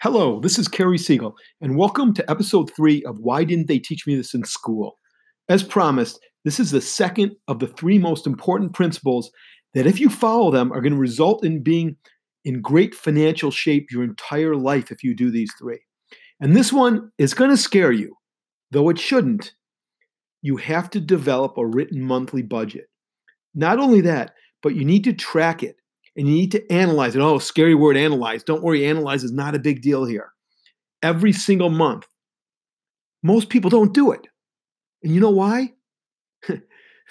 Hello, this is Cary Siegel, and welcome to episode three of Why Didn't They Teach Me This in School? As promised, this is the second of the three most important principles that, if you follow them, are going to result in being in great financial shape your entire life if you do these three. And this one is going to scare you, though it shouldn't. You have to develop a written monthly budget. Not only that, but you need to track it and you need to analyze it. Oh, scary word, analyze. Don't worry, analyze is not a big deal here. Every single month. Most people don't do it. And you know why?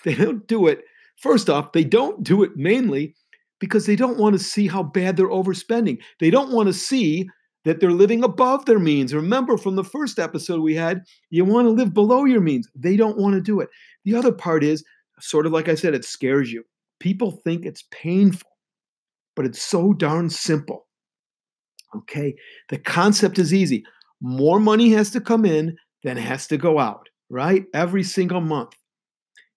they don't do it. First off, they don't do it mainly because they don't want to see how bad they're overspending. They don't want to see that they're living above their means. Remember from the first episode we had, you want to live below your means. They don't want to do it. The other part is, sort of like I said, it scares you. People think it's painful but it's so darn simple. Okay, the concept is easy. More money has to come in than has to go out, right? Every single month.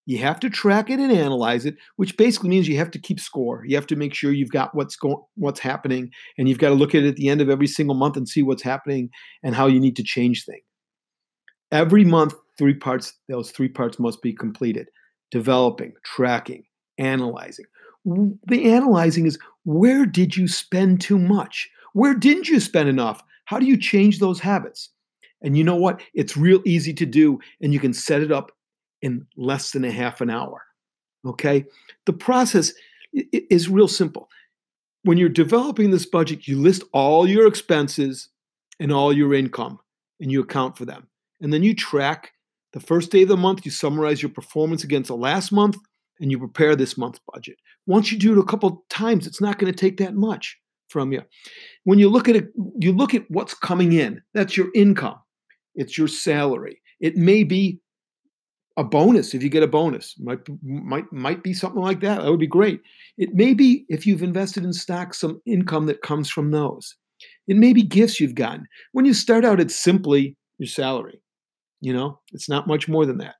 You have to track it and analyze it, which basically means you have to keep score. You have to make sure you've got what's going what's happening and you've got to look at it at the end of every single month and see what's happening and how you need to change things. Every month, three parts, those three parts must be completed. Developing, tracking, analyzing the analyzing is where did you spend too much? Where didn't you spend enough? How do you change those habits? And you know what? It's real easy to do, and you can set it up in less than a half an hour. Okay? The process is real simple. When you're developing this budget, you list all your expenses and all your income, and you account for them. And then you track the first day of the month, you summarize your performance against the last month, and you prepare this month's budget. Once you do it a couple times, it's not going to take that much from you. When you look at it, you look at what's coming in. That's your income. It's your salary. It may be a bonus if you get a bonus. Might might might be something like that. That would be great. It may be if you've invested in stocks, some income that comes from those. It may be gifts you've gotten. When you start out, it's simply your salary. You know, it's not much more than that.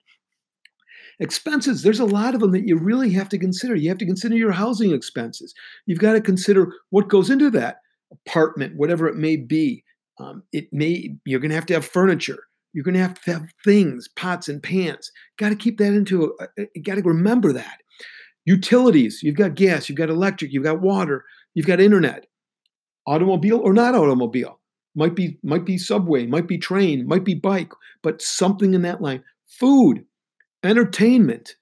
Expenses, there's a lot of them that you really have to consider. You have to consider your housing expenses. You've got to consider what goes into that apartment, whatever it may be. Um, it may you're going to have to have furniture. You're going to have to have things, pots and pans. Got to keep that into. A, got to remember that. Utilities. You've got gas. You've got electric. You've got water. You've got internet. Automobile or not automobile. Might be might be subway. Might be train. Might be bike. But something in that line. Food entertainment,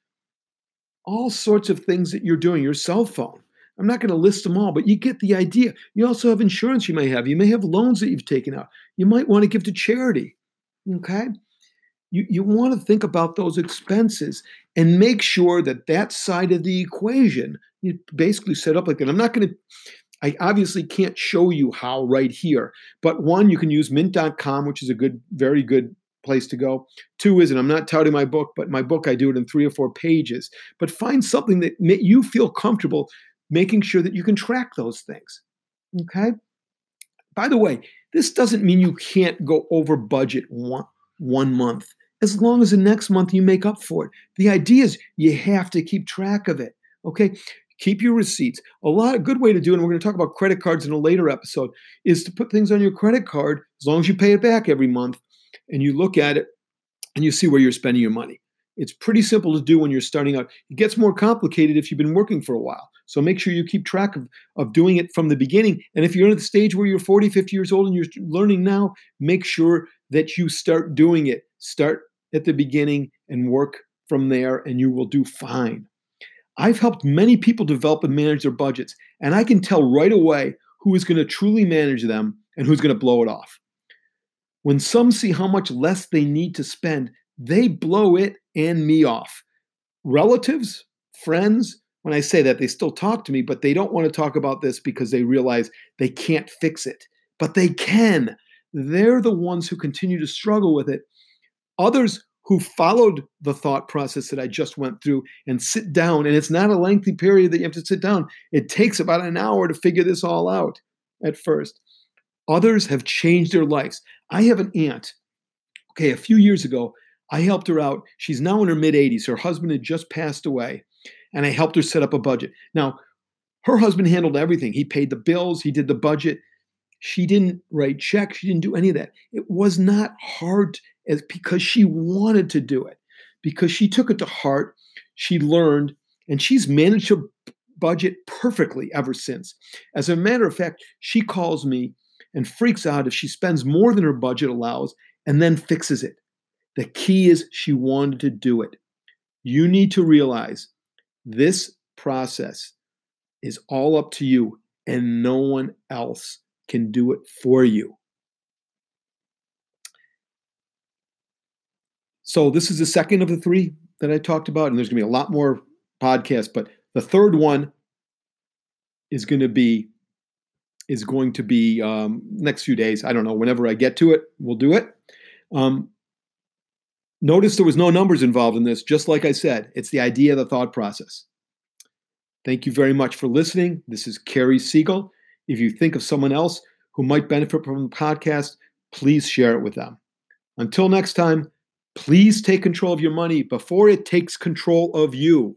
all sorts of things that you're doing, your cell phone. I'm not going to list them all, but you get the idea. You also have insurance you may have. You may have loans that you've taken out. You might want to give to charity. Okay? You, you want to think about those expenses and make sure that that side of the equation you basically set up like that. I'm not going to, I obviously can't show you how right here, but one, you can use mint.com, which is a good, very good place to go. Two isn't. I'm not touting my book, but my book, I do it in three or four pages. But find something that you feel comfortable making sure that you can track those things. Okay? By the way, this doesn't mean you can't go over budget one, one month, as long as the next month you make up for it. The idea is you have to keep track of it. Okay? Keep your receipts. A lot a good way to do it, and we're going to talk about credit cards in a later episode, is to put things on your credit card as long as you pay it back every month and you look at it and you see where you're spending your money. It's pretty simple to do when you're starting out. It gets more complicated if you've been working for a while. So make sure you keep track of, of doing it from the beginning. And if you're at the stage where you're 40, 50 years old and you're learning now, make sure that you start doing it. Start at the beginning and work from there, and you will do fine. I've helped many people develop and manage their budgets, and I can tell right away who is going to truly manage them and who's going to blow it off. When some see how much less they need to spend, they blow it and me off. Relatives, friends, when I say that, they still talk to me, but they don't want to talk about this because they realize they can't fix it. But they can. They're the ones who continue to struggle with it. Others who followed the thought process that I just went through and sit down, and it's not a lengthy period that you have to sit down. It takes about an hour to figure this all out at first. Others have changed their lives. I have an aunt. Okay, a few years ago, I helped her out. She's now in her mid 80s. Her husband had just passed away, and I helped her set up a budget. Now, her husband handled everything. He paid the bills, he did the budget. She didn't write checks. She didn't do any of that. It was not hard as because she wanted to do it, because she took it to heart. She learned, and she's managed her budget perfectly ever since. As a matter of fact, she calls me and freaks out if she spends more than her budget allows and then fixes it. The key is she wanted to do it. You need to realize this process is all up to you, and no one else can do it for you. So, this is the second of the three that I talked about, and there's going to be a lot more podcasts, but the third one is going to be is going to be um, next few days. I don't know. Whenever I get to it, we'll do it. Um, notice there was no numbers involved in this. Just like I said, it's the idea, of the thought process. Thank you very much for listening. This is Cary Siegel. If you think of someone else who might benefit from the podcast, please share it with them. Until next time, please take control of your money before it takes control of you.